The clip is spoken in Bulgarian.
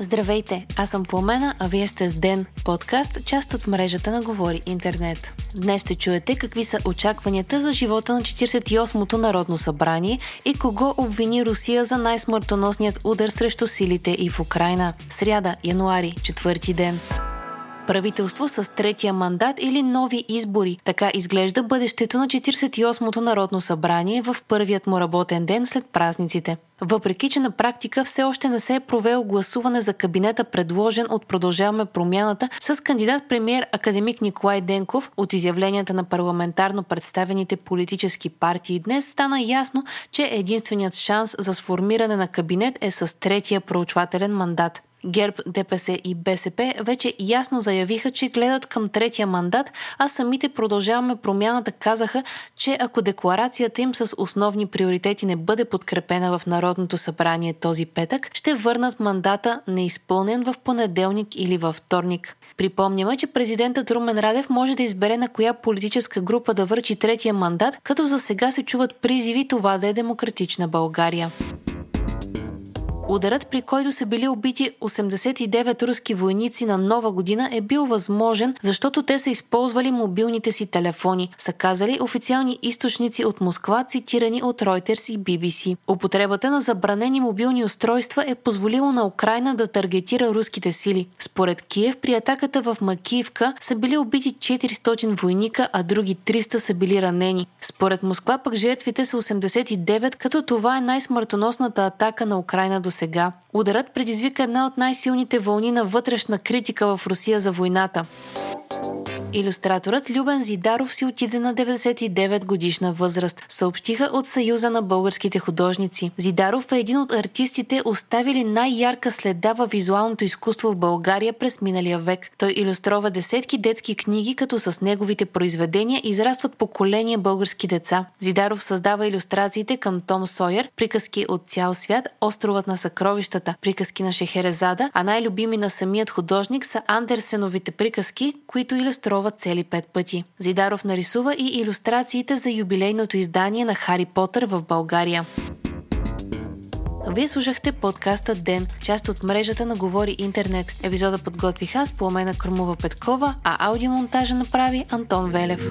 Здравейте, аз съм Пламена, а вие сте с Ден, подкаст, част от мрежата на Говори Интернет. Днес ще чуете какви са очакванията за живота на 48-то Народно събрание и кого обвини Русия за най-смъртоносният удар срещу силите и в Украина. Сряда, януари, четвърти ден правителство с третия мандат или нови избори. Така изглежда бъдещето на 48-то Народно събрание в първият му работен ден след празниците. Въпреки, че на практика все още не се е провел гласуване за кабинета, предложен от Продължаваме промяната с кандидат-премьер академик Николай Денков от изявленията на парламентарно представените политически партии днес стана ясно, че единственият шанс за сформиране на кабинет е с третия проучвателен мандат. ГЕРБ, ДПС и БСП вече ясно заявиха, че гледат към третия мандат, а самите продължаваме промяната казаха, че ако декларацията им с основни приоритети не бъде подкрепена в Народното събрание този петък, ще върнат мандата неизпълнен в понеделник или във вторник. Припомняме, че президентът Румен Радев може да избере на коя политическа група да върчи третия мандат, като за сега се чуват призиви това да е демократична България. Ударът, при който са били убити 89 руски войници на нова година е бил възможен, защото те са използвали мобилните си телефони, са казали официални източници от Москва, цитирани от Reuters и BBC. Употребата на забранени мобилни устройства е позволило на Украина да таргетира руските сили. Според Киев, при атаката в Макиевка са били убити 400 войника, а други 300 са били ранени. Според Москва пък жертвите са 89, като това е най-смъртоносната атака на Украина до сега. Ударът предизвика една от най-силните вълни на вътрешна критика в Русия за войната. Иллюстраторът Любен Зидаров си отиде на 99 годишна възраст, съобщиха от Съюза на българските художници. Зидаров е един от артистите, оставили най-ярка следа във визуалното изкуство в България през миналия век. Той иллюстрова десетки детски книги, като с неговите произведения израстват поколения български деца. Зидаров създава иллюстрациите към Том Сойер, приказки от цял свят, островът на съкровищата, приказки на Шехерезада, а най-любими на самият художник са Андерсеновите приказки, които иллюстрова нарисува цели пет пъти. Зидаров нарисува и иллюстрациите за юбилейното издание на Хари Потър в България. Вие слушахте подкаста Ден, част от мрежата на Говори Интернет. Епизода подготвих аз, Пламена Крумова Петкова, а аудиомонтажа направи Антон Велев.